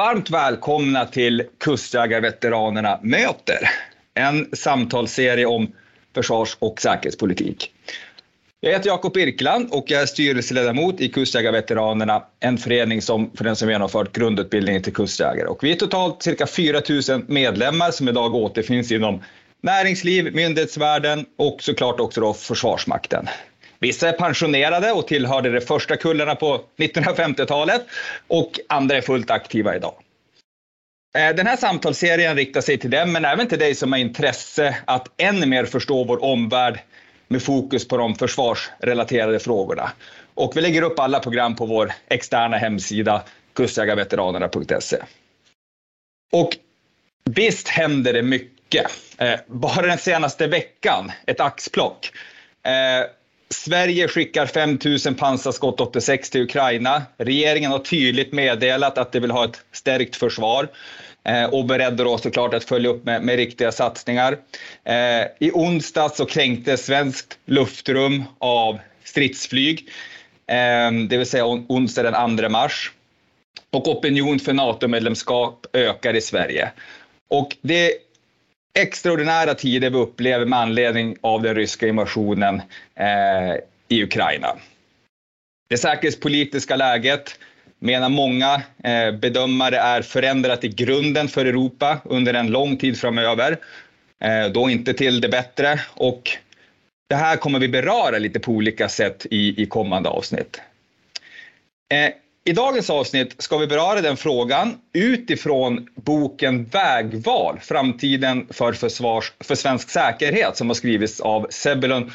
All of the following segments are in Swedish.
varmt välkomna till Kustjägarveteranerna möter. En samtalsserie om försvars och säkerhetspolitik. Jag heter Jakob Birkeland och jag är styrelseledamot i Kustjägarveteranerna, en förening som för den som genomfört grundutbildningen till kustjägare. Och vi är totalt cirka 4 000 medlemmar som idag återfinns inom näringsliv, myndighetsvärlden och såklart också då Försvarsmakten. Vissa är pensionerade och tillhörde de första kullarna på 1950-talet och andra är fullt aktiva idag. Eh, den här samtalsserien riktar sig till dem, men även till dig som har intresse att ännu mer förstå vår omvärld med fokus på de försvarsrelaterade frågorna. Och vi lägger upp alla program på vår externa hemsida kustjägarveteranerna.se. Och visst händer det mycket. Eh, bara den senaste veckan, ett axplock. Eh, Sverige skickar 5 000 pansarskott 86 till Ukraina. Regeringen har tydligt meddelat att de vill ha ett stärkt försvar eh, och beredda då såklart att följa upp med, med riktiga satsningar. Eh, I onsdag så kränktes svenskt luftrum av stridsflyg, eh, det vill säga onsdag den 2 mars. Och opinion för NATO-medlemskap ökar i Sverige. Och det extraordinära tider vi upplever med anledning av den ryska invasionen eh, i Ukraina. Det säkerhetspolitiska läget menar många eh, bedömare är förändrat i grunden för Europa under en lång tid framöver. Eh, då inte till det bättre och det här kommer vi beröra lite på olika sätt i, i kommande avsnitt. Eh, i dagens avsnitt ska vi beröra den frågan utifrån boken Vägval, framtiden för, försvars, för svensk säkerhet som har skrivits av Sebulon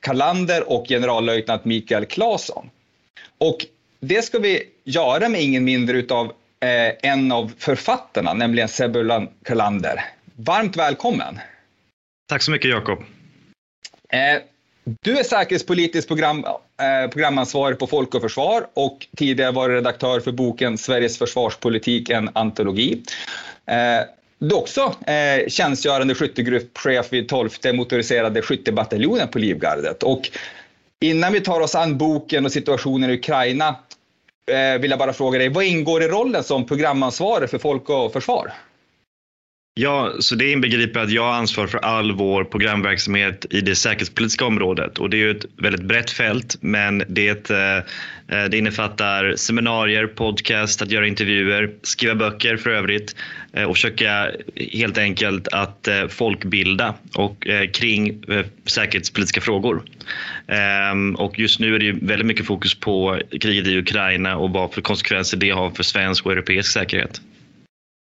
Kalander och generallöjtnant Mikael Claesson. Och det ska vi göra med ingen mindre utav eh, en av författarna, nämligen Sebulon Kalander. Varmt välkommen! Tack så mycket Jakob. Eh, du är säkerhetspolitisk program, Eh, programansvarig på Folk och Försvar och tidigare var redaktör för boken Sveriges försvarspolitik, en antologi. Eh, du är också eh, tjänstgörande skyttegruppchef vid 12 motoriserade skyttebataljonen på Livgardet. Och innan vi tar oss an boken och situationen i Ukraina eh, vill jag bara fråga dig, vad ingår i rollen som programansvarig för Folk och Försvar? Ja, så det inbegriper att jag har ansvar för all vår programverksamhet i det säkerhetspolitiska området och det är ju ett väldigt brett fält men det, eh, eh, det innefattar seminarier, podcast, att göra intervjuer, skriva böcker för övrigt eh, och försöka helt enkelt att folkbilda och kring säkerhetspolitiska frågor. Ehm, och just nu är det ju väldigt mycket fokus på kriget i Ukraina och vad för konsekvenser det har för svensk och europeisk säkerhet.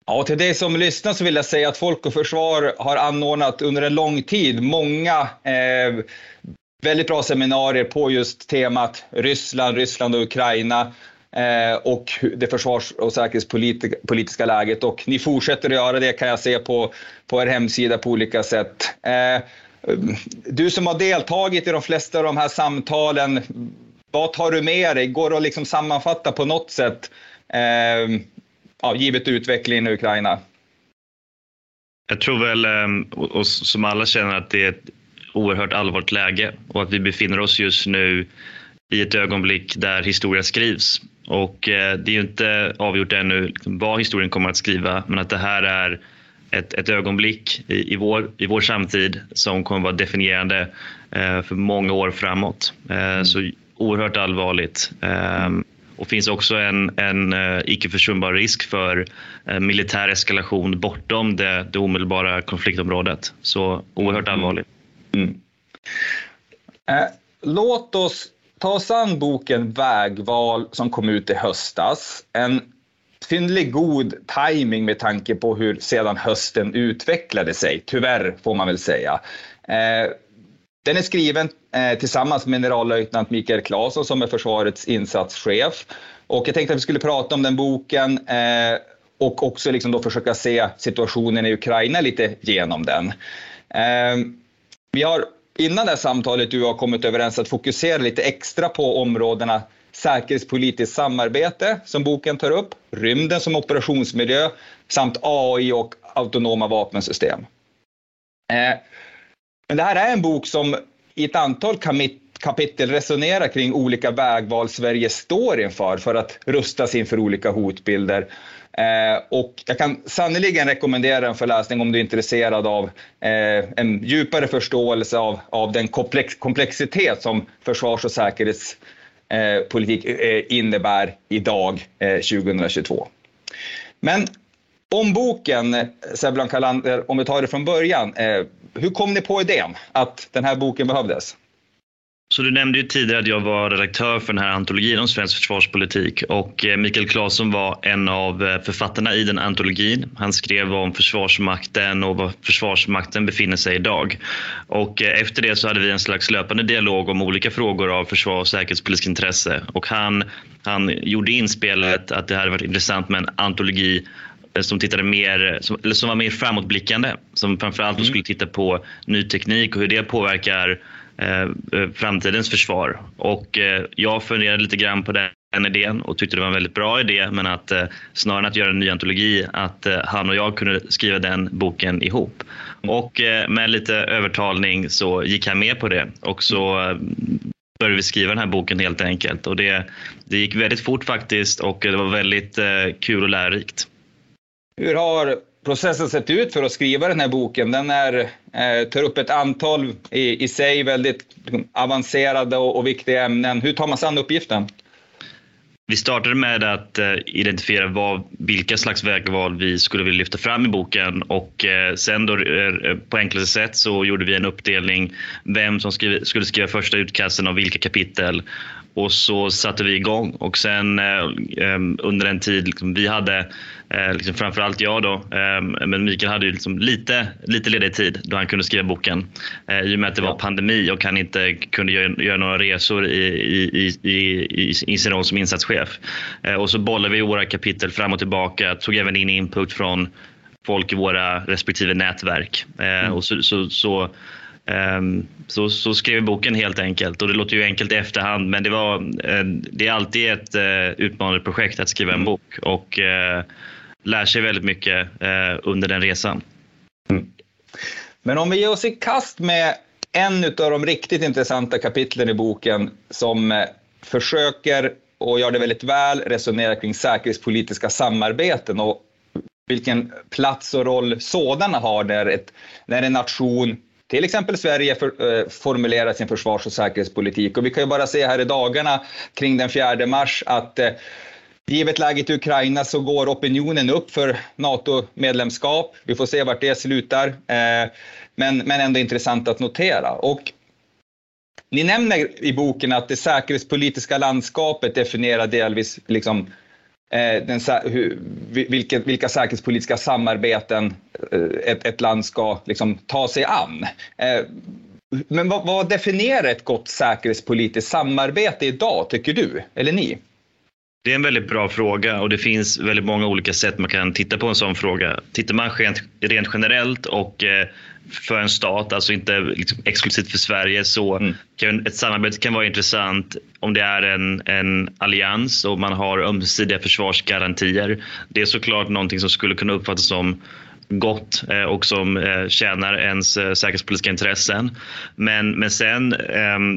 Ja, till dig som lyssnar så vill jag säga att Folk och Försvar har anordnat under en lång tid många eh, väldigt bra seminarier på just temat Ryssland, Ryssland och Ukraina eh, och det försvars och säkerhetspolitiska läget. Och ni fortsätter att göra det kan jag se på, på er hemsida på olika sätt. Eh, du som har deltagit i de flesta av de här samtalen, vad tar du med dig? Går det att liksom sammanfatta på något sätt? Eh, ja, givet utvecklingen i Ukraina? Jag tror väl, ehm, och som alla känner, att det är ett oerhört allvarligt läge och att vi befinner oss just nu i ett ögonblick där historia skrivs. Och eh, det är ju inte avgjort ännu vad historien kommer att skriva, men att det här är ett, ett ögonblick i, i, vår, i vår samtid som kommer att vara definierande eh, för många år framåt. Eh, mm. Så oerhört allvarligt. Mm. Och finns också en, en uh, icke försumbar risk för uh, militär eskalation bortom det, det omedelbara konfliktområdet. Så oerhört mm. allvarligt. Mm. Eh, låt oss ta oss an boken Vägval som kom ut i höstas. En synnerligen god timing med tanke på hur sedan hösten utvecklade sig, tyvärr får man väl säga. Eh, den är skriven eh, Eh, tillsammans med generallöjtnant Mikael Claesson som är försvarets insatschef. Och jag tänkte att vi skulle prata om den boken eh, och också liksom då försöka se situationen i Ukraina lite genom den. Eh, vi har innan det här samtalet du har kommit överens att fokusera lite extra på områdena säkerhetspolitiskt samarbete som boken tar upp, rymden som operationsmiljö samt AI och autonoma vapensystem. Eh, men det här är en bok som i ett antal kapitel resonera kring olika vägval Sverige står inför för att rustas inför olika hotbilder. Eh, och jag kan sannerligen rekommendera den för läsning om du är intresserad av eh, en djupare förståelse av, av den komplex, komplexitet som försvars och säkerhetspolitik eh, eh, innebär idag, eh, 2022. Men om boken, eh, Seblan Kalander, om vi tar det från början. Hur kom ni på idén att den här boken behövdes? Så du nämnde ju tidigare att jag var redaktör för den här antologin om svensk försvarspolitik och eh, Mikael Claesson var en av eh, författarna i den antologin. Han skrev om Försvarsmakten och var Försvarsmakten befinner sig idag. Och eh, efter det så hade vi en slags löpande dialog om olika frågor av försvars och säkerhetspolitiskt intresse och han, han gjorde inspelet att det hade varit intressant med en antologi som tittade mer, som, eller som var mer framåtblickande. Som framförallt mm. skulle titta på ny teknik och hur det påverkar Eh, eh, framtidens försvar. Och eh, jag funderade lite grann på den idén och tyckte det var en väldigt bra idé men att snarare än att göra en ny antologi att han och jag kunde skriva den boken ihop. Och med lite övertalning så gick han med på det och så började vi skriva den här boken helt enkelt. Och det, det gick väldigt fort faktiskt och det var väldigt kul och lärorikt. Hur har processen sett ut för att skriva den här boken? Den är, eh, tar upp ett antal i, i sig väldigt avancerade och, och, viktiga ämnen. Hur tar man sig an uppgiften? Vi startade med att eh, identifiera vad, vilka slags vägval vi skulle vilja lyfta fram i boken och eh, sen då eh, på enklaste sätt så gjorde vi en uppdelning vem som skulle skriva första utkasten av vilka kapitel och så satte vi igång och sen eh, eh, under en tid liksom, vi hade Eh, liksom framförallt jag då, men Mikael hade ju liksom lite, lite ledig tid då han kunde skriva boken. I och med att det var pandemi och han inte kunde göra, några resor i, i, i, i, sin roll som insatschef. Och så bollade vi våra kapitel fram och tillbaka, tog även in input från folk i våra respektive nätverk. Mm. Och så, så, så så, så, skrev vi boken helt enkelt och det låter ju enkelt i efterhand men det, var, uh, det är alltid ett uh, utmanande projekt att skriva en mm. bok och uh, lär sig väldigt mycket eh, under den resan. Mm. Men om vi ger oss i kast med en av de riktigt intressanta kapitlen i boken som eh, försöker och gör det väldigt väl resonera kring säkerhetspolitiska samarbeten och vilken plats och roll sådana har när, ett, när en nation till exempel Sverige för, eh, formulerar sin försvars och säkerhetspolitik. Och vi kan ju bara se här i dagarna kring den 4 mars att eh, Givet läget i Ukraina så går opinionen upp för NATO-medlemskap. Vi får se vart det slutar, eh, men, men ändå intressant att notera. Och ni nämner i boken att det säkerhetspolitiska landskapet definierar delvis liksom, Eh, den, hur, vilka, vilka säkerhetspolitiska samarbeten eh, ett, ett land ska liksom, ta sig an. Eh, men vad, vad definierar ett gott säkerhetspolitiskt samarbete idag, tycker du, eller ni? Det är en väldigt bra fråga och det finns väldigt många olika sätt man kan titta på en sån fråga. Tittar man rent, rent generellt och eh, för en stat, alltså inte liksom exklusivt för Sverige, så mm. kan ett samarbete kan vara intressant om det är en, en allians och man har ömsesidiga försvarsgarantier. Det är såklart någonting som skulle kunna uppfattas som gott eh, och som eh, tjänar ens eh, säkerhetspolitiska intressen. Men, men sen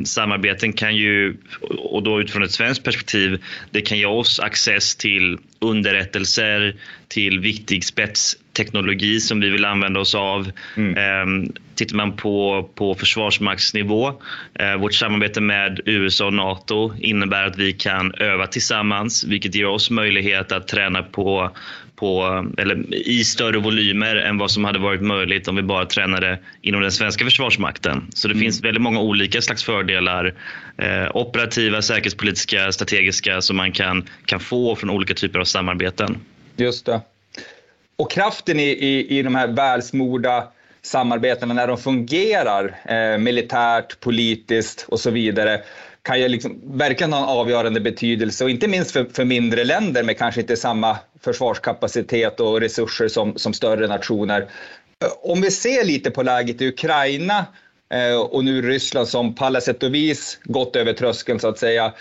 samarbeten kan ju, och då utifrån ett svenskt perspektiv, det kan ge oss access till underrättelser, till viktig spetsteknologi som vi vill använda oss av. Mm. Tittar man på, på försvarsmaktsnivå, vårt samarbete med USA och NATO innebär att vi kan öva tillsammans, vilket ger oss möjlighet att träna på på, eller i större volymer än vad som hade varit möjligt om vi bara tränade inom den svenska försvarsmakten. Så det mm. finns väldigt många olika slags fördelar, eh, operativa, säkerhetspolitiska, strategiska som man kan, kan få från olika typer av samarbeten. Just det. Och kraften i, i, i de här välsmorda samarbetena när de fungerar eh, militärt, politiskt och så vidare kan ju liksom verkligen ha en avgörande betydelse och inte minst för, för mindre länder med kanske inte samma försvarskapacitet och resurser som, som större nationer. Om vi ser lite på läget i Ukraina eh, och nu Ryssland som på alla sätt och vis gått över tröskeln så att säga.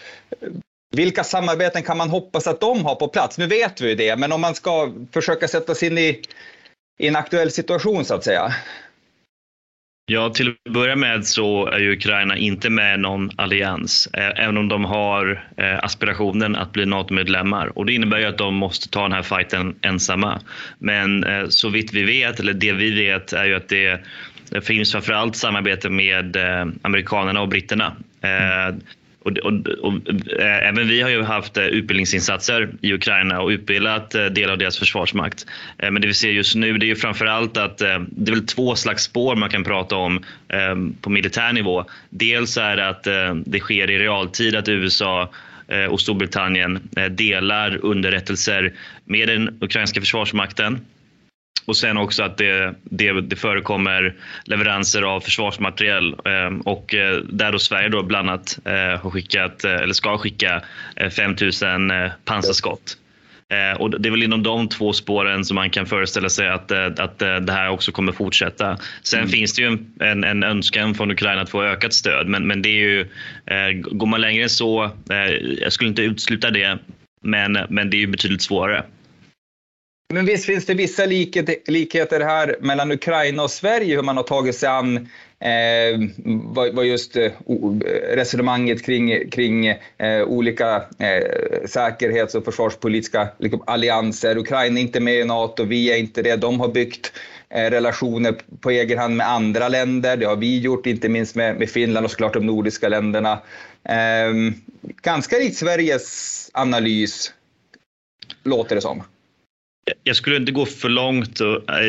Vilka samarbeten kan man hoppas att de har på plats? Nu vet vi ju det, men om man ska försöka sätta sig in i, i en aktuell situation så att säga. Ja, till att börja med så är ju Ukraina inte med i någon allians, eh, även om de har eh, aspirationen att bli NATO-medlemmar. Och det innebär ju att de måste ta den här fighten ensamma. Men eh, så vitt vi vet, eller det vi vet, är ju att det det finns framförallt samarbete med amerikanerna och britterna. Mm. Och, och, och, äh, även vi har ju haft äh, utbildningsinsatser i Ukraina och utbildat eh, äh, delar av deras försvarsmakt. men det vi ser just nu det är ju framförallt att det är väl två slags spår man kan prata om ehm, på militär nivå. Dels är det att det sker i realtid att USA och Storbritannien delar underrättelser med den ukrainska försvarsmakten och sen också att det, det, det förekommer leveranser av försvarsmateriel eh, och eh, där då Sverige då bland annat eh, har skickat, eller ska skicka 5000 pansarskott. Och det är väl inom de två spåren som man kan föreställa sig att, att det här också kommer fortsätta. Sen mm. finns det ju en, en önskan från Ukraina att få ökat stöd, men, men det är ju, går man längre än så, jag skulle inte utesluta det, men, men det är ju betydligt svårare. Men visst finns det vissa likheter här mellan Ukraina och Sverige, hur man har tagit sig an eh, vad, just eh, resonemanget kring, kring eh, olika eh, säkerhets och försvarspolitiska liksom, allianser. Ukraina är inte med i NATO, vi är inte det. De har byggt eh, relationer på egen hand med andra länder. Det har vi gjort, inte minst med, med Finland och såklart de nordiska länderna. Ehm, ganska likt Sveriges analys, låter det som jag skulle inte gå för långt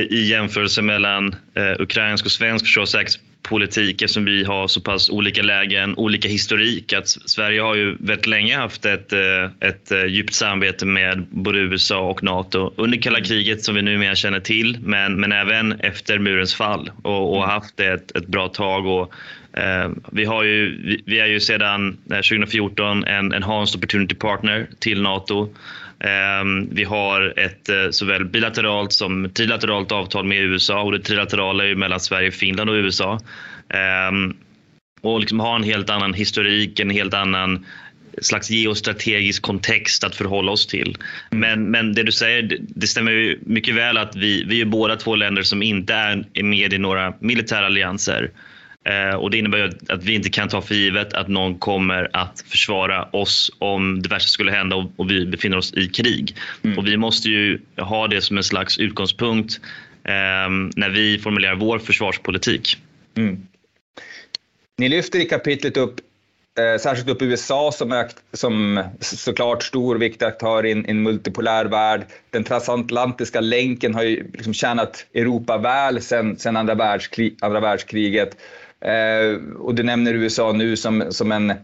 i jämförelse mellan eh, ukrainsk och svensk försvarspolitik eftersom vi har så pass olika lägen, olika historik. Att Sverige har ju väldigt länge haft ett, eh, ett eh, djupt samarbete med både USA och NATO under kalla kriget som vi numera känner till men, men även efter murens fall och, och haft det ett, ett bra tag. Och, eh, vi, har ju, vi, är ju sedan 2014 en Enhanced Opportunity Partner till NATO vi har ett eh, såväl bilateralt som trilateralt avtal med USA och det trilaterala är mellan Sverige, Finland och USA. Ehm, och liksom ha en helt annan historik, en helt annan slags geostrategisk kontext att förhålla oss till. Mm. Men, men det du säger, det, det stämmer ju mycket väl att vi, vi är båda två länder som inte är med i några militära allianser. Eh, och det innebär att vi inte kan ta för givet att någon kommer att försvara oss om det värsta skulle hända och vi befinner oss i krig. Mm. Och vi måste ju ha det som en slags utgångspunkt eh, när vi formulerar vår försvarspolitik. Mm. Ni lyfter i kapitlet upp eh, särskilt upp USA som, är, som såklart stor och viktig aktör i en, en multipolär värld. Den transatlantiska länken har ju liksom tjänat Europa väl sedan andra, världskrig, andra världskriget. Eh, och du nämner USA nu som, som en, eh,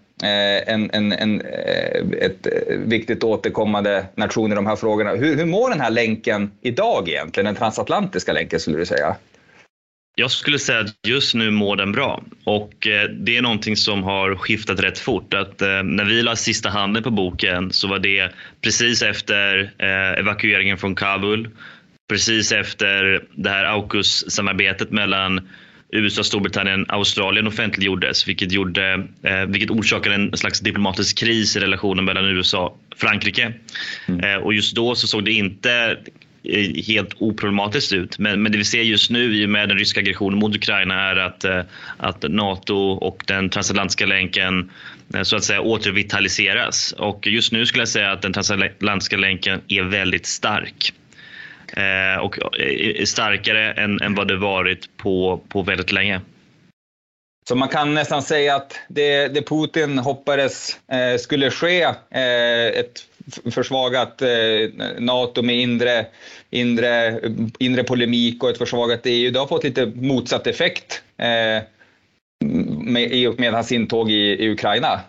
en, en, en, eh, ett eh, viktigt återkommande nation i de här frågorna. Hur, hur mår den här länken idag egentligen, den transatlantiska länken skulle du säga? Jag skulle säga att just nu mår den bra och eh, det är någonting som har skiftat rätt fort. Att när vi la sista handen på boken så var det precis efter evakueringen från Kabul, precis efter det här AUKUS-samarbetet mellan USA, Storbritannien, Australien offentliggjordes vilket, gjorde, eh, vilket orsakade en slags diplomatisk kris i relationen mellan USA och Frankrike. Mm. Eh, och just då så såg det inte eh, helt oproblematiskt ut. Men, men det vi ser just nu i och med den ryska aggressionen mot Ukraina är att, att Nato och den transatlantiska länken så att säga återvitaliseras. Och just nu skulle jag säga att den transatlantiska länken är väldigt stark. Eh, och eh, är starkare än, än vad det varit på, på väldigt länge. Så man kan nästan säga att det, det Putin hoppades eh, skulle ske, eh, ett försvagat eh, NATO med inre, inre, inre polemik och ett försvagat EU, det har fått lite motsatt effekt eh, med, med hans intåg i, i Ukraina.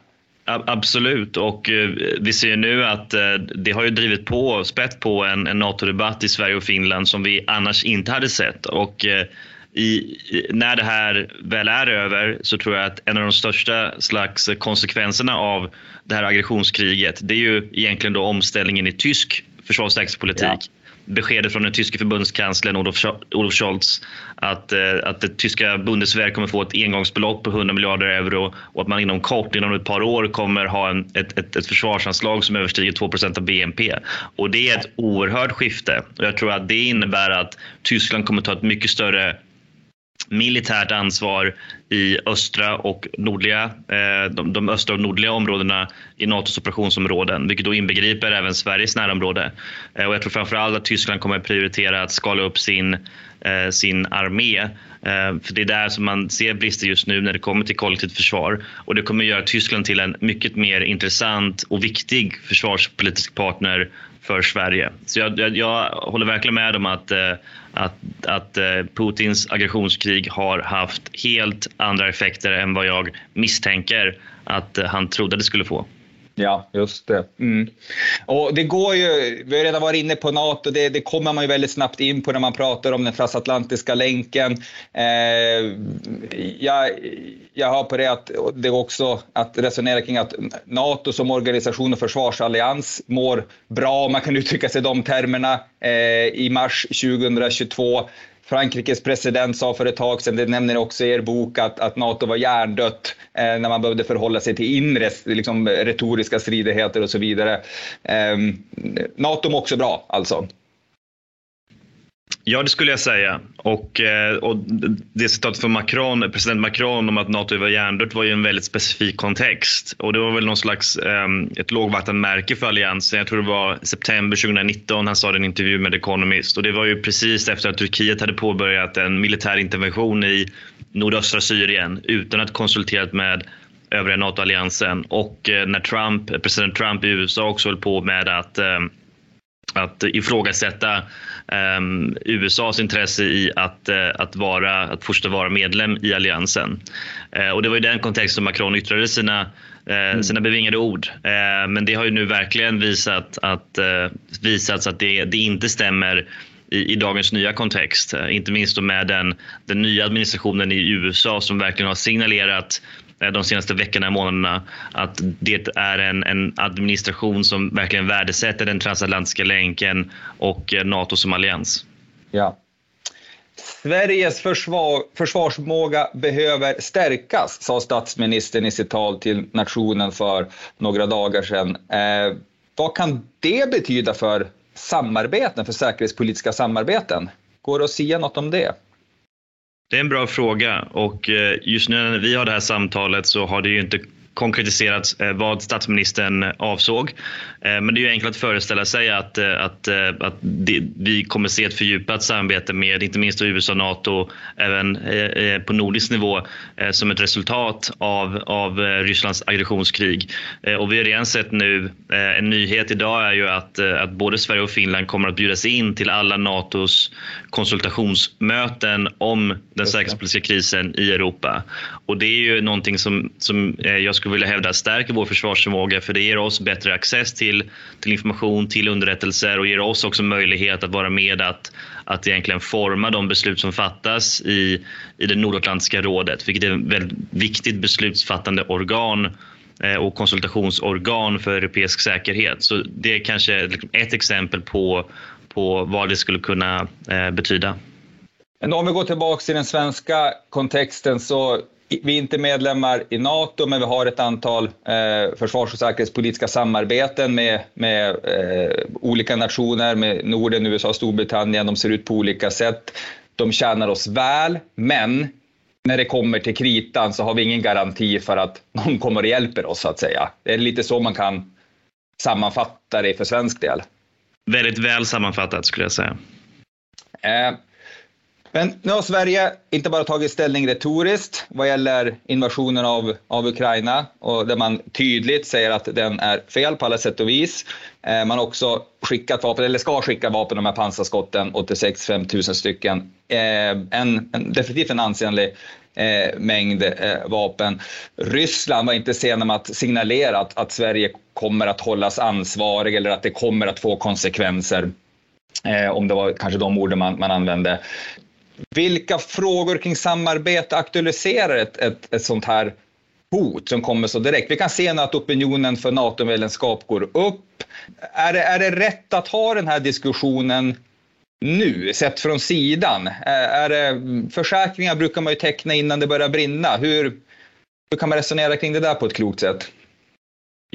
Absolut. Och eh, vi ser nu att eh, det har ju drivit på, spett på en, en NATO-debatt i Sverige och Finland som vi annars inte hade sett. Och eh, i, när det här väl är över så tror jag att en av de största slags konsekvenserna av det här aggressionskriget det är ju egentligen då omställningen i tysk försvars och Ja beskedet från den tyske förbundskanslern Olof, Olof Scholz att, eh, att det tyska Bundeswehr kommer få ett engångsbelopp på 100 miljarder euro och att man inom kort, inom ett par år, kommer ha en, ett, ett, ett försvarsanslag som överstiger 2% av BNP. Och det är ett oerhört skifte och jag tror att det innebär att Tyskland kommer ta ett mycket större militärt ansvar i östra och nordliga, eh, de, de östra och nordliga områdena i Natos operationsområden, vilket då inbegriper även Sveriges närområde. Eh, och jag tror framförallt att Tyskland kommer att prioritera att skala upp sin, eh, sin armé. För det är där som man ser brister just nu när det kommer till kollektivt försvar och det kommer göra Tyskland till en mycket mer intressant och viktig försvarspolitisk partner för Sverige. Så jag, jag, jag håller verkligen med om att, att, att eh, Putins aggressionskrig har haft helt andra effekter än vad jag misstänker att eh, han trodde det skulle få. Ja, just det. Mm. Och det går ju, vi har redan varit inne på NATO, det, det, kommer man ju väldigt snabbt in på när man pratar om den transatlantiska länken. Eh, jag, jag har på det att det är också att resonera kring att NATO som organisation och försvarsallians mår bra, om man kan uttrycka sig i de termerna, eh, i mars 2022. Frankrikes president sa för ett tag sedan, det nämner också i er bok, att, att Nato var hjärndött eh, när man behövde förhålla sig till inre liksom, retoriska stridigheter och så vidare. Eh, Nato mår också bra alltså. Ja, det skulle jag säga. Och, eh, och det citatet från Macron, president Macron om att Nato var hjärndött var ju en väldigt specifik kontext. Och det var väl någon slags um, ett lågvattenmärke för alliansen. Jag tror det var september 2019 han sa det i en intervju med The Economist. Och det var ju precis efter att Turkiet hade påbörjat en militär intervention i nordöstra Syrien utan att konsulterat med övriga NATO-alliansen. Och eh, när Trump, president Trump i USA också höll på med att um, att ifrågasätta um, USAs intresse i att, uh, att, vara, att fortsätta vara medlem i alliansen. Uh, och det var i den kontexten som Macron yttrade sina, uh, mm. sina bevingade ord. men det har ju nu verkligen visat att, visats att det, det inte stämmer i, i, dagens nya kontext. Inte minst med den, den nya administrationen i USA som verkligen har signalerat Eh, de senaste veckorna och månaderna att det är en, en, administration som verkligen värdesätter den transatlantiska länken och eh, Nato som allians. Ja. Sveriges försvar, försvarsmåga behöver stärkas, sa statsministern i sitt tal till nationen för några dagar sedan. Eh, vad kan det betyda för samarbeten, för säkerhetspolitiska samarbeten? Går det att säga något om det? Det är en bra fråga och eh, just nu när vi har det här samtalet så har det ju inte konkretiserats eh, vad statsministern avsåg. Eh, men det är ju enkelt att föreställa sig att, eh, att, att det, vi kommer se ett fördjupat samarbete med inte minst USA och NATO även på nordisk nivå som ett resultat av, av Rysslands aggressionskrig. Och vi har redan sett nu, en nyhet idag är ju att, att både Sverige och Finland kommer att bjudas in till alla NATOs konsultationsmöten om den säkerhetspolitiska krisen i Europa. Och det är ju någonting som, som jag skulle skulle vilja hävda stärker vår försvarsförmåga för det ger oss bättre access till, till information, till underrättelser och ger oss också möjlighet att vara med att, att egentligen forma de beslut som fattas i, i det nordatlantiska rådet, vilket är ett väldigt viktigt beslutsfattande organ eh, och konsultationsorgan för europeisk säkerhet. Så det är kanske liksom ett exempel på, på vad det skulle kunna eh, betyda. Men om vi går tillbaka till den svenska kontexten så vi är inte medlemmar i NATO, men vi har ett antal eh, försvars och säkerhetspolitiska samarbeten med, med eh, olika nationer, med Norden, USA, Storbritannien. De ser ut på olika sätt. De tjänar oss väl, men när det kommer till kritan så har vi ingen garanti för att någon kommer och hjälper oss, så att säga. Det är lite så man kan sammanfatta det för svensk del. Väldigt väl sammanfattat skulle jag säga. Eh, men nu har Sverige inte bara tagit ställning retoriskt vad gäller invasionen av, av Ukraina och där man tydligt säger att den är fel på alla sätt och vis. Eh, man har också skickat vapen, eller ska skicka vapen, de här pansarskotten, 86 5000 stycken. Eh, en, en, definitivt en ansenlig eh, mängd eh, vapen. Ryssland var inte sena med att signalera att, att Sverige kommer att hållas ansvarig eller att det kommer att få konsekvenser. Eh, om det var kanske de orden man, man använde. Vilka frågor kring samarbete aktualiserar ett, ett, ett sånt här hot som kommer så direkt? Vi kan se nu att opinionen för NATO-medlemskap går upp. Är det, är det rätt att ha den här diskussionen nu, sett från sidan? Är det, försäkringar brukar man ju teckna innan det börjar brinna. Hur, hur kan man resonera kring det där på ett klokt sätt?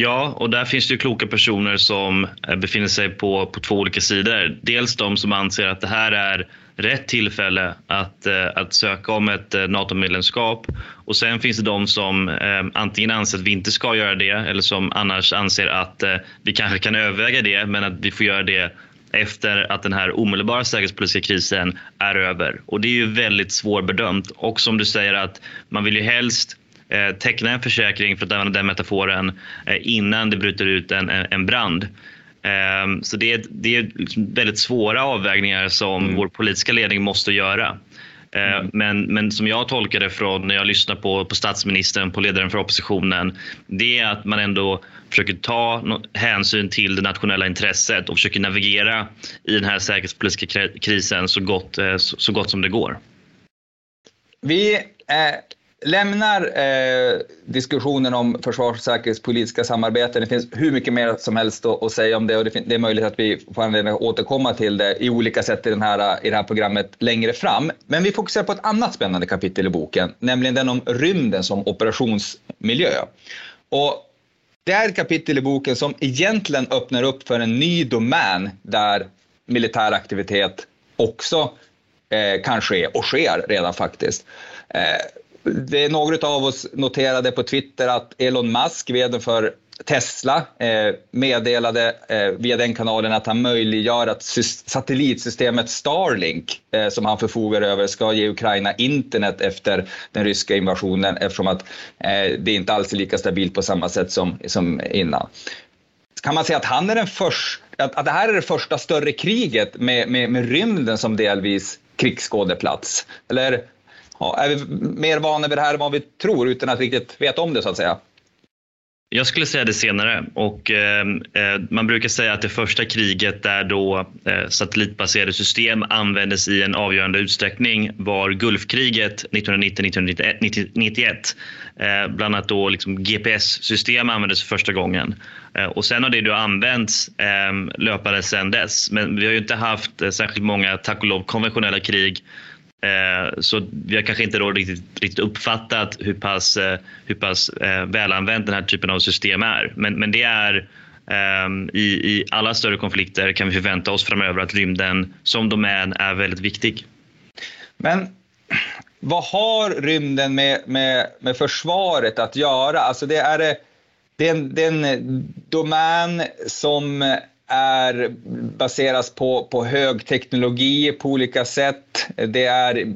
Ja, och där finns det ju kloka personer som eh, befinner sig på, på två olika sidor. Dels de som anser att det här är rätt tillfälle att, eh, att söka om ett eh, NATO-medlemskap. Och sen finns det de som antingen anser att vi inte ska göra det eller som annars anser att vi kanske kan överväga det men att vi får göra det efter att den här omedelbara säkerhetspolitiska krisen är över. Och det är ju väldigt svårbedömt. Och som du säger att man vill ju helst eh, teckna en försäkring, för att använda den metaforen, eh, innan det bryter ut en, en brand. Ehm, så det är, det är liksom väldigt svåra avvägningar som mm. vår politiska ledning måste göra. Ehm, mm. Men, men som jag tolkar det från när jag lyssnar på, på statsministern, på ledaren för oppositionen, det är att man ändå försöker ta hänsyn till det nationella intresset och försöker navigera i den här säkerhetspolitiska krisen så gott, eh, så gott som det går. Vi eh, lämnar eh, diskussionen om försvars och säkerhetspolitiska samarbeten. Det finns hur mycket mer som helst att, att säga om det och det, det, är möjligt att vi får anledning att återkomma till det i olika sätt i, den här, eh, i det här programmet längre fram. Men vi fokuserar på ett annat spännande kapitel i boken, nämligen den om rymden som operationsmiljö. Och det är ett kapitel i boken som egentligen öppnar upp för en ny domän där militär aktivitet också eh, kan ske och sker redan faktiskt. Eh, det är några av oss noterade på Twitter att Elon Musk, vd för Tesla, eh, meddelade eh, via den kanalen att han möjliggör att satellitsystemet Starlink, eh, som han förfogar över, ska ge Ukraina internet efter den ryska invasionen eftersom att det inte alls är lika stabilt på samma sätt som, som innan. Kan man säga att, han är den först, att, att det här är det första större kriget med, med, med rymden som delvis krigsskådeplats? Eller ja, är vi mer vana vid det här än vad vi tror utan att riktigt veta om det så att säga? Jag skulle säga det senare och eh, eh man brukar säga att det första kriget där då eh, satellitbaserade system användes i en avgörande utsträckning var Gulfkriget 1990-1991. Eh, bland annat då liksom GPS-system användes för första gången eh, och sen har det då använts eh, löpande sedan dess. Men vi har ju inte haft eh, särskilt många, tack och lov, konventionella krig Eh, så vi har kanske inte då riktigt, riktigt uppfattat hur pass, eh, hur pass eh, välanvänd den här typen av system är. Men, men det är ehm, i, i alla större konflikter kan vi förvänta oss framöver att rymden som domän är väldigt viktig. Men vad har rymden med, med, med försvaret att göra? Alltså det är, det är en, det är en domän som är, baseras på, på högteknologi på olika sätt. Det är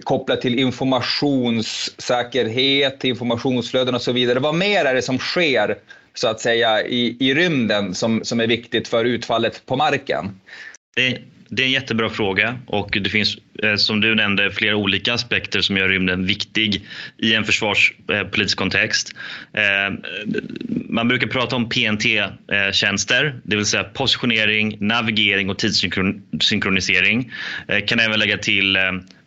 kopplat till informationssäkerhet, informationsflöden och så vidare. Vad mer är det som sker så att säga i, i rymden som, som är viktigt för utfallet på marken? Det, det är en jättebra fråga och det finns eh, som du nämnde flera olika aspekter som gör rymden viktig i en försvarspolitisk kontext. Eh, man brukar prata om PNT-tjänster, eh, det vill säga positionering, navigering och tidssynkronisering. Kan även lägga till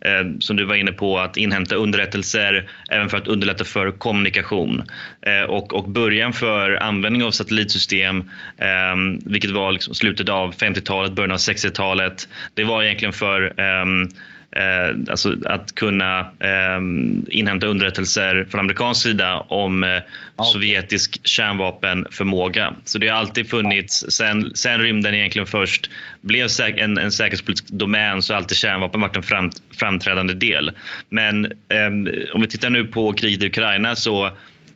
Eh, som du var inne på, att inhämta underrättelser även för att underlätta för kommunikation. Eh, och, och början för användning av satellitsystem, eh, vilket var liksom slutet av 50-talet, början av 60-talet, det var egentligen för eh, eh, alltså att kunna eh, inhämta underrättelser från amerikansk sida om eh, sovjetisk kärnvapenförmåga. Så det har alltid funnits, sen, sen rymden egentligen först blev en, en säkerhetspolitisk domän så har alltid kärnvapen varit en fram, framträdande del. Men eh, om vi tittar nu på kriget i Ukraina så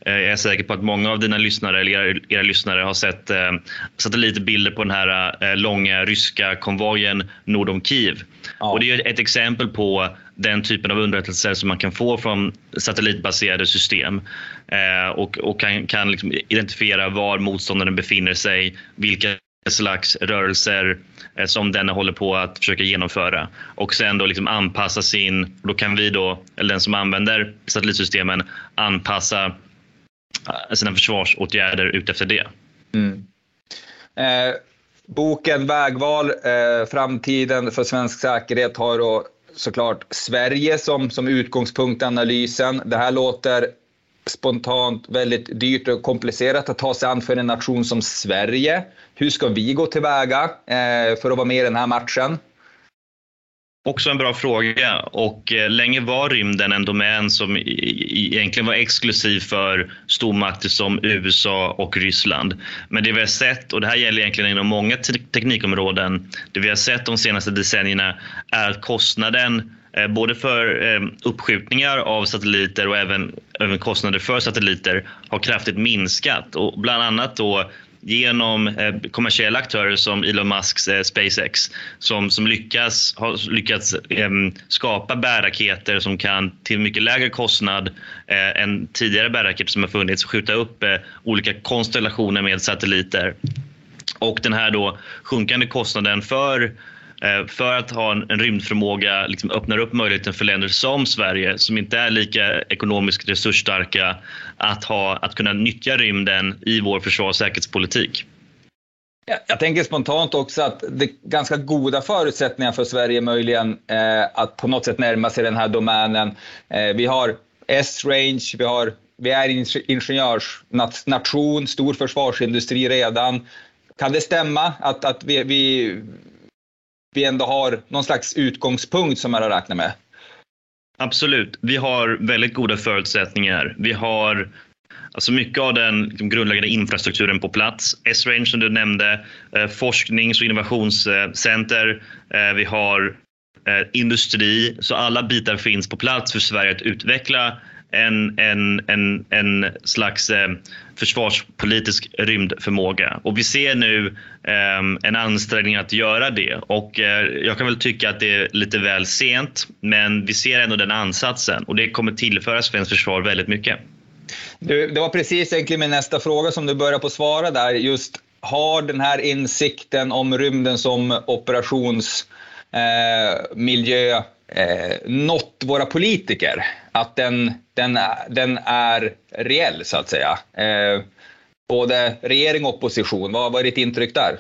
jag är säker på att många av dina lyssnare, eller era, era lyssnare har sett eh, satellitbilder på den här eh, långa ryska konvojen nord om Kiev. Ja. Och det är ett exempel på den typen av underrättelser som man kan få från satellitbaserade system eh, och, och kan, kan liksom identifiera var motståndaren befinner sig, vilka slags rörelser eh, som den håller på att försöka genomföra och sen då liksom anpassa sin, då kan vi då, eller den som använder satellitsystemen anpassa Eh, Eh, sina försvarsåtgärder utefter det. Mm. Eh, boken Vägval, eh, framtiden för svensk säkerhet har då såklart Sverige som, som utgångspunkt i analysen. Det här låter spontant väldigt dyrt och komplicerat att ta sig an för en nation som Sverige. Hur ska vi gå tillväga eh, för att vara med i den här matchen? Också en bra fråga och eh, länge var rymden en domän som egentligen var exklusiv för stormakter som USA och Ryssland. Men det vi har sett, och det här gäller egentligen inom många teknikområden, det vi har sett de senaste decennierna är att kostnaden eh, både för eh, uppskjutningar av satelliter och även, även kostnader för satelliter har kraftigt minskat och bland annat då genom eh, kommersiella aktörer som Elon Musks eh, SpaceX som, som lyckas, har lyckats eh, skapa bärraketer som kan till mycket lägre kostnad eh, än tidigare bärraketer som har funnits skjuta upp eh, olika konstellationer med satelliter. Och den här då sjunkande kostnaden för Eh, för att ha en, rymdförmåga liksom öppnar upp möjligheten för länder som Sverige som inte är lika ekonomiskt resursstarka att, ha, att kunna nyttja rymden i vår försvars och säkerhetspolitik. Jag tänker spontant också att det är ganska goda förutsättningar för Sverige möjligen eh, att på något sätt närma sig den här domänen. Eh, vi har S-range, vi, har, vi är ingenjörsnation, stor försvarsindustri redan. Kan det stämma att, att vi, vi vi ändå har någon slags utgångspunkt som är att räkna med? Absolut. Vi har väldigt goda förutsättningar. Vi har alltså mycket av den grundläggande infrastrukturen på plats. S-Range som du nämnde, eh, forsknings och innovationscenter. Eh, vi har eh, industri. Så alla bitar finns på plats för Sverige att utveckla en, en, en, en slags eh, försvarspolitisk rymdförmåga. Och vi ser nu eh, en ansträngning att göra det. Och eh, jag kan väl tycka att det är lite väl sent, men vi ser ändå den ansatsen och det kommer tillföra svenskt försvar väldigt mycket. Du, det var precis egentligen min nästa fråga som du började på svara där. Just har den här insikten om rymden som operationsmiljö eh, eh, nått våra politiker. Att den, den, den är reell, så att säga. Eh, både regering och opposition. Vad är ditt intryck där?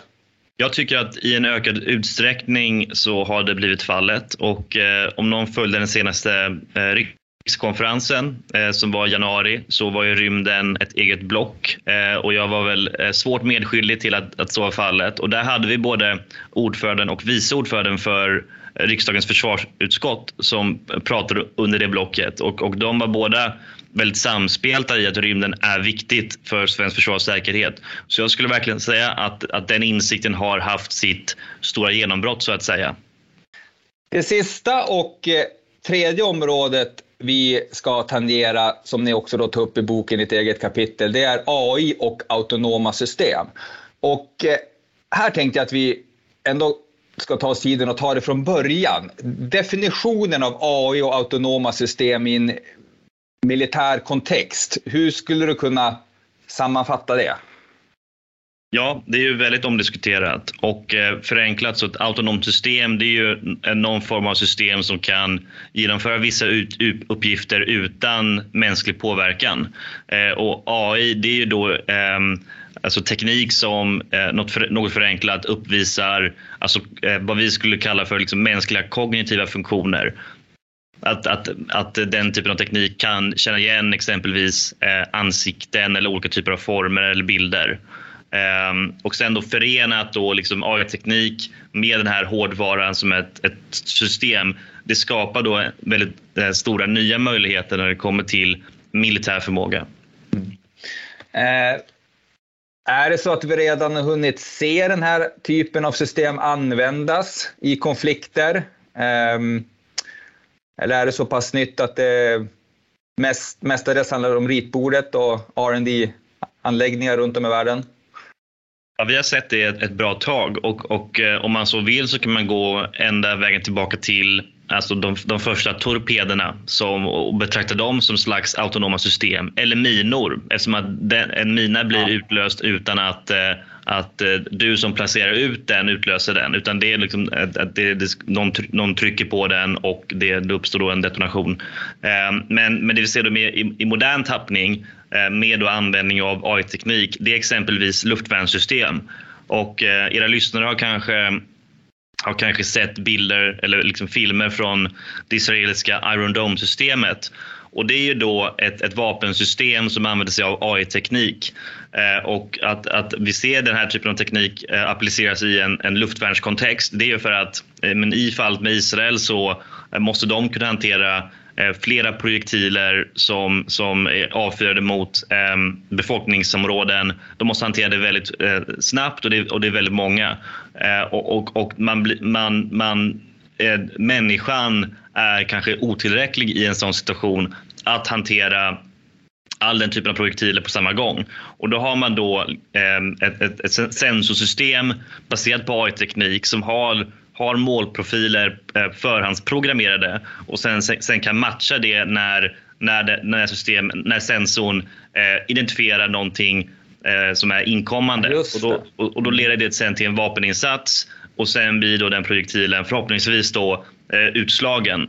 Jag tycker att i en ökad utsträckning så har det blivit fallet och eh, om någon följde den senaste eh, rikskonferensen eh, som var i januari så var ju rymden ett eget block eh, och jag var väl eh, svårt medskyldig till att, att så var fallet och där hade vi både ordföranden och vice ordföranden för riksdagens försvarsutskott som pratade under det blocket och, och de var båda väldigt samspelta i att rymden är viktigt för svensk försvarssäkerhet. Så jag skulle verkligen säga att, att den insikten har haft sitt stora genombrott så att säga. Det sista och eh, tredje området vi ska tangera, som ni också då tar upp i boken i ett eget kapitel, det är AI och autonoma system. Och eh, här tänkte jag att vi ändå ska ta oss tiden och ta det från början. Definitionen av AI och autonoma system i en militär kontext. Hur skulle du kunna sammanfatta det? Ja, det är ju väldigt omdiskuterat och eh, förenklat så ett autonomt system det är ju någon form av system som kan genomföra vissa uppgifter utan mänsklig påverkan. Eh, och AI det är ju då ehm, alltså teknik som eh, något, för, något förenklat uppvisar alltså, eh, vad vi skulle kalla för liksom, mänskliga kognitiva funktioner. Att, att, att den typen av teknik kan känna igen exempelvis eh, ansikten eller olika typer av former eller bilder. Um, och sen då förenat då liksom AI-teknik med den här hårdvaran som ett, ett system. Det skapar då väldigt eh, stora nya möjligheter när det kommer till militär förmåga. Mm. Eh, är det så att vi redan har hunnit se den här typen av system användas i konflikter? Ehm, eller är det så pass nytt att det mest, mestadels handlar om ritbordet och R&D anläggningar runt om i världen? Ja, vi har sett det ett, ett bra tag och, och eh, om man så vill så kan man gå ända vägen tillbaka till alltså de, de första torpederna som, och betrakta dem som slags autonoma system eller minor eftersom att den, en mina blir ja. utlöst utan att, eh, att eh, du som placerar ut den utlöser den utan det är liksom att det, det, någon, någon trycker på den och det, det uppstår då en detonation. Eh, men, men det vi ser då med, i, i modern tappning med användning av AI-teknik det är exempelvis luftvärnssystem och era lyssnare har kanske har kanske sett bilder eller liksom filmer från det israeliska Iron Dome-systemet. Och det är ju då ett, ett vapensystem som använder sig av AI-teknik. Eh, och att, att vi ser den här typen av teknik eh, appliceras i en, en luftvärnskontext, det är ju för att eh, men i fallet med Israel så eh, måste de kunna hantera eh, Eh, flera projektiler som, som är avfyrade mot eh, befolkningsområden. De måste hantera det väldigt eh, snabbt och det, och det är väldigt många. Eh, och, och, och man, man, man, eh, människan är kanske otillräcklig i en sån situation att hantera all den typen av projektiler på samma gång. Och då har man då eh, ett, ett, ett sensorsystem baserat på AI-teknik som har har målprofiler eh, förhandsprogrammerade och sen, sen kan matcha det när, när, det, när, system, när sensorn eh, identifierar någonting eh, som är inkommande. Och då, och, och då leder det sen till en vapeninsats och sen blir då den projektilen förhoppningsvis då eh, utslagen.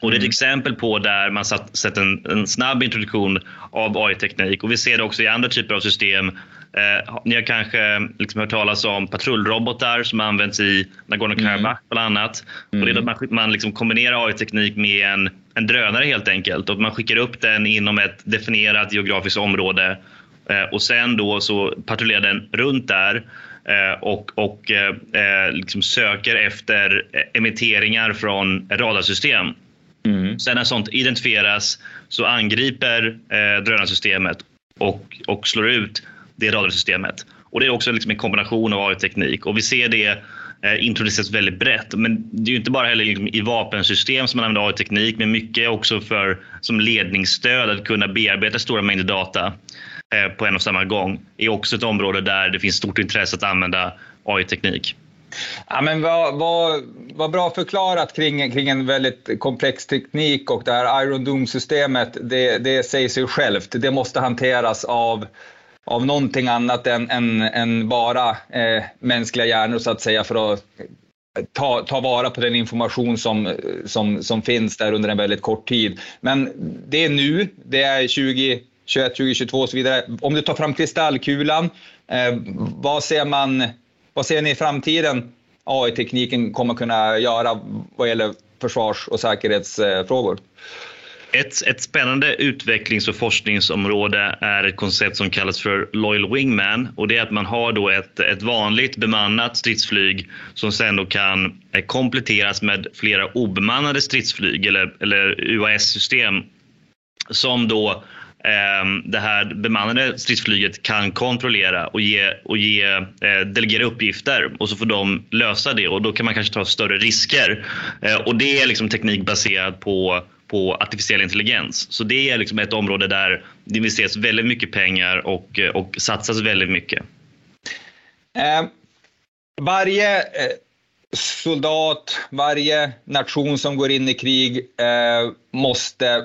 Och det är ett mm. exempel på där man satt, sett en, en snabb introduktion av AI-teknik och vi ser det också i andra typer av system. Eh, ni har kanske liksom hört talas om patrullrobotar som används i Nagorno-Karabach mm. bland annat. Mm. Och det är att man, man liksom kombinerar AI-teknik med en, en drönare helt enkelt och man skickar upp den inom ett definierat geografiskt område eh, och sen då så patrullerar den runt där eh, och, och eh, eh, liksom söker efter emitteringar från radarsystem. Mm. Sen när sånt identifieras så angriper eh, drönarsystemet och, och slår ut det radarsystemet. Och det är också liksom en kombination av AI-teknik och vi ser det eh, introduceras väldigt brett. Men det är ju inte bara heller liksom i vapensystem som man använder AI-teknik, men mycket också för som ledningsstöd att kunna bearbeta stora mängder data eh, på en och samma gång. är också ett område där det finns stort intresse att använda AI-teknik. Ja, men vad, vad, vad bra förklarat kring, kring en väldigt komplex teknik och det här Iron Dome-systemet, det, det säger sig självt. Det måste hanteras av, av någonting annat än, än, än bara eh, mänskliga hjärnor så att säga för att eh, ta, ta vara på den information som, eh, som, som finns där under en väldigt kort tid. Men det är nu, det är 2021, 2022 och så vidare. Om du tar fram kristallkulan, eh, vad ser man vad ser ni i framtiden AI-tekniken kommer kunna göra vad gäller försvars och säkerhetsfrågor? Ett, ett spännande utvecklings och forskningsområde är ett koncept som kallas för Loyal Wingman och det är att man har då ett, ett vanligt bemannat stridsflyg som sen då kan eh, kompletteras med flera obemannade stridsflyg eller, eller UAS-system som då ehm, det här bemannade stridsflyget kan kontrollera och, ge, och ge, eh, delegera uppgifter och så får de lösa det och då kan man kanske ta större risker. Eh, och det är liksom teknik baserad på på artificiell intelligens. Så det är liksom ett område där det investeras väldigt mycket pengar och, eh, och satsas väldigt mycket. Eh, varje eh, soldat, varje nation som går in i krig eh, måste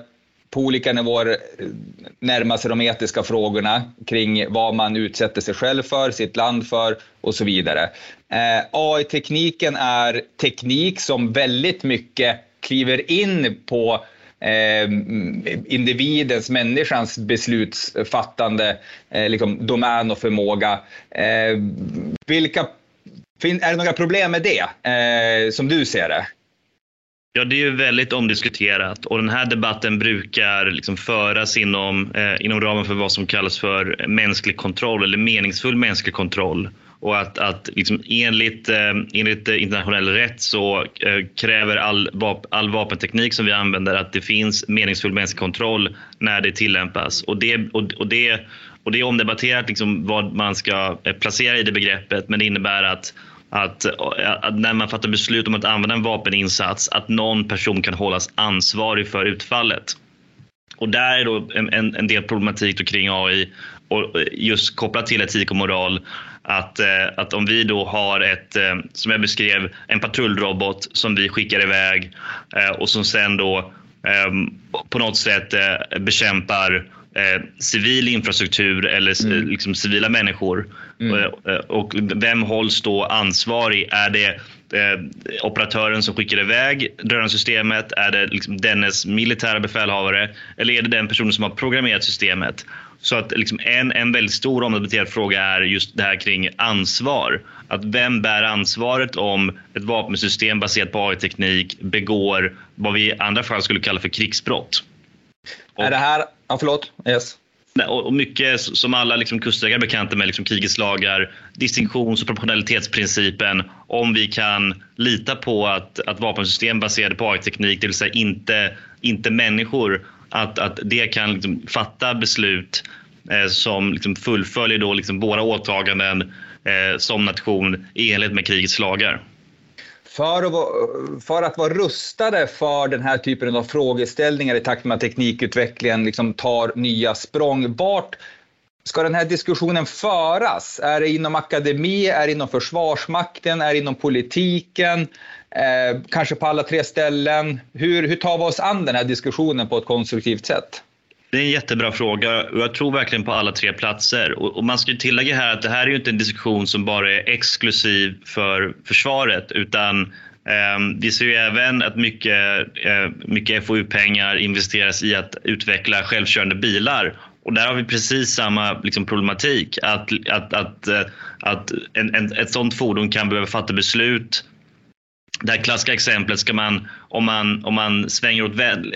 på olika nivåer eh, närma sig de etiska frågorna kring vad man utsätter sig själv för, sitt land för och så vidare. Eh, AI-tekniken är teknik som väldigt mycket kliver in på eh, individens, människans beslutsfattande eh, liksom domän och förmåga. Eh, vilka, är det några problem med det, eh, som du ser det? Ja, det är ju väldigt omdiskuterat och den här debatten brukar liksom föras inom, eh, inom ramen för vad som kallas för mänsklig kontroll eller meningsfull mänsklig kontroll. Och att, att liksom enligt, eh, enligt internationell rätt så eh, kräver all, vap all vapenteknik som vi använder att det finns meningsfull mänsklig kontroll när det tillämpas. Och det, och, och det, och det är omdebatterat liksom vad man ska eh, placera i det begreppet men det innebär att att, att, när man fattar beslut om att använda en vapeninsats att någon person kan hållas ansvarig för utfallet. Och där är då en, en del problematik kring AI och just kopplat till etik och moral. Att, eh, att om vi då har ett, eh, som jag beskrev, en patrullrobot som vi skickar iväg eh, och som sen då på något sätt bekämpar civil infrastruktur eller mm. liksom civila människor. Mm. Och, vem hålls då ansvarig? Är det eh, operatören som skickar iväg drönarsystemet? Är det liksom dennes militära befälhavare? Eller är det den personen som har programmerat systemet? Så att liksom en, en väldigt stor omdebatterad fråga är just det här kring ansvar. Att vem bär ansvaret om ett vapensystem baserat på AI-teknik begår vad vi i andra fall skulle kalla för krigsbrott? Och, är det här... Ja, förlåt. Yes. Och mycket som alla liksom kustjägare bekanta med, liksom krigets lagar, distinktions och proportionalitetsprincipen. Om vi kan lita på att, att vapensystem baserade på AI-teknik, det vill säga inte, inte människor, att, att det kan liksom fatta beslut eh, som liksom fullföljer då liksom våra åtaganden eh, som nation i enlighet med krigets lagar. För att, vara, för att vara rustade för den här typen av frågeställningar i takt med att teknikutvecklingen liksom tar nya språng. Vart ska den här diskussionen föras? Är det inom akademi, är det inom Försvarsmakten, är det inom politiken? Eh, kanske på alla tre ställen. Hur, hur tar vi oss an den här diskussionen på ett konstruktivt sätt? Det är en jättebra fråga och jag tror verkligen på alla tre platser. Och, man ska tillägga här att det här är ju inte en diskussion som bara är exklusiv för försvaret utan eh, vi ser ju även att mycket, eh, mycket FoU-pengar investeras i att utveckla självkörande bilar och där har vi precis samma liksom, problematik. Att, att, att, eh, att en, en, ett sådant fordon kan behöva fatta beslut det här klassiska exemplet ska man, om man, om man svänger åt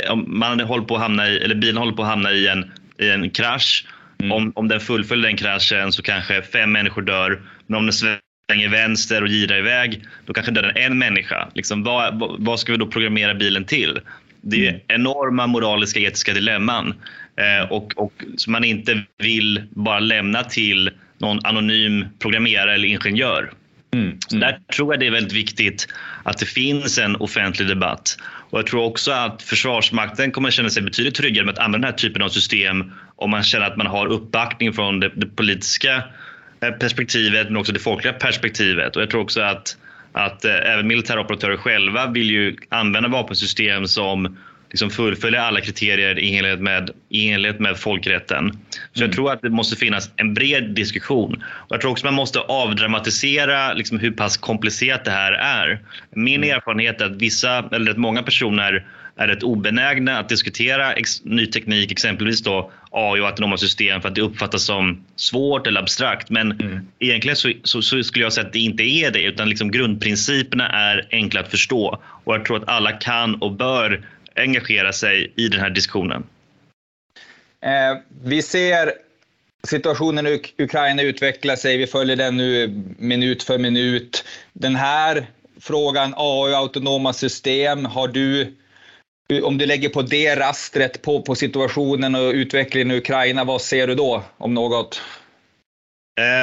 om man håller på att hamna i, eller bilen håller på att hamna i en, i en krasch. Mm. Om, om den fullföljer den kraschen så kanske fem människor dör. Men om den svänger vänster och girar iväg, då kanske dör en människa. Liksom, vad, vad ska vi då programmera bilen till? Det är mm. enorma moraliska etiska dilemman eh, och, och som man inte vill bara lämna till någon anonym programmerare eller ingenjör. Mm. Så där tror jag det är väldigt viktigt att det finns en offentlig debatt. Och jag tror också att Försvarsmakten kommer att känna sig betydligt tryggare med att använda den här typen av system om man känner att man har uppbackning från det, det politiska eh, perspektivet men också det folkliga perspektivet. Och jag tror också att, att äh, även militära operatörer själva vill ju använda vapensystem som liksom fullfölja alla kriterier i enlighet med, i enlighet med folkrätten. Så mm. jag tror att det måste finnas en bred diskussion. Och jag tror också man måste avdramatisera liksom hur pass komplicerat det här är. Min mm. erfarenhet är att vissa, eller att många personer är rätt obenägna att diskutera ny teknik, exempelvis då AI och autonoma system för att det uppfattas som svårt eller abstrakt. Men mm. egentligen så, så, så, skulle jag säga att det inte är det utan liksom grundprinciperna är enkla att förstå och jag tror att alla kan och bör engagera sig i den här diskussionen? Eh, vi ser situationen i Ukraina utveckla sig. Vi följer den nu minut för minut. Den här frågan, AI autonoma system, har du om du lägger på det rastret på, på situationen och utvecklingen i Ukraina, vad ser du då om något?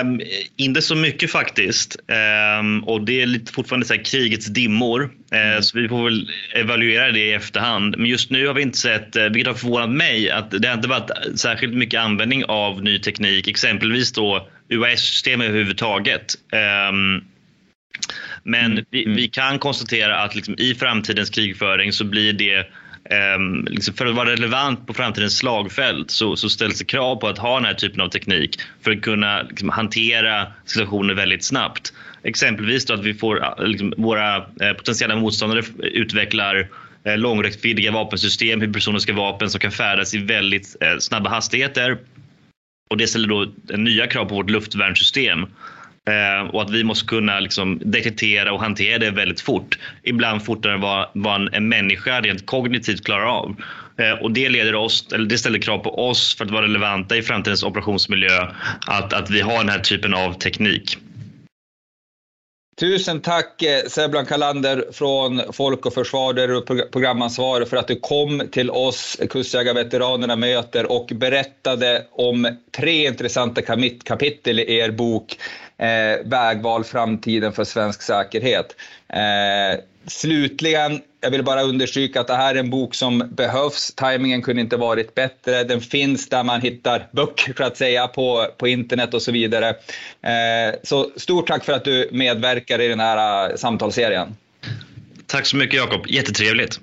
Um, inte så mycket faktiskt. Um, och det är lite fortfarande så krigets dimmor. Uh, så vi får väl evaluera det i efterhand. Men just nu har vi inte sett, uh, vilket har förvånat mig, att det har inte varit särskilt mycket användning av ny teknik. Exempelvis då UAS-system överhuvudtaget. Um, men mm. vi, vi, kan konstatera att liksom i framtidens krigföring så blir det Um, liksom för att vara relevant på framtidens slagfält så, så, ställs det krav på att ha den här typen av teknik för att kunna liksom, hantera situationer väldigt snabbt. Exempelvis då att vi får, ah, liksom, våra eh, potentiella motståndare utvecklar eh, långräckviddiga vapensystem, hypersoniska vapen som kan färdas i väldigt eh, snabba hastigheter. Och det ställer då nya krav på vårt luftvärnssystem. Eh, och att vi måste kunna liksom detektera och hantera det väldigt fort. Ibland fortare än vad, vad en, en människa rent kognitivt klarar av. Eh, och det, leder oss, eller det ställer krav på oss för att vara relevanta i framtidens operationsmiljö att, att vi har den här typen av teknik. Tusen tack eh, Seblan Kalander från Folk och Försvar, där du är programansvarig för att du kom till oss Kustjägarveteranerna möter och berättade om tre intressanta kapitel i er bok eh, Vägval framtiden för svensk säkerhet. Eh, slutligen, jag vill bara understryka att det här är en bok som behövs. Timingen kunde inte varit bättre. Den finns där man hittar böcker för att säga på, på internet och så vidare. Eh, så stort tack för att du medverkar i den här eh, samtalsserien. Tack så mycket Jakob, jättetrevligt.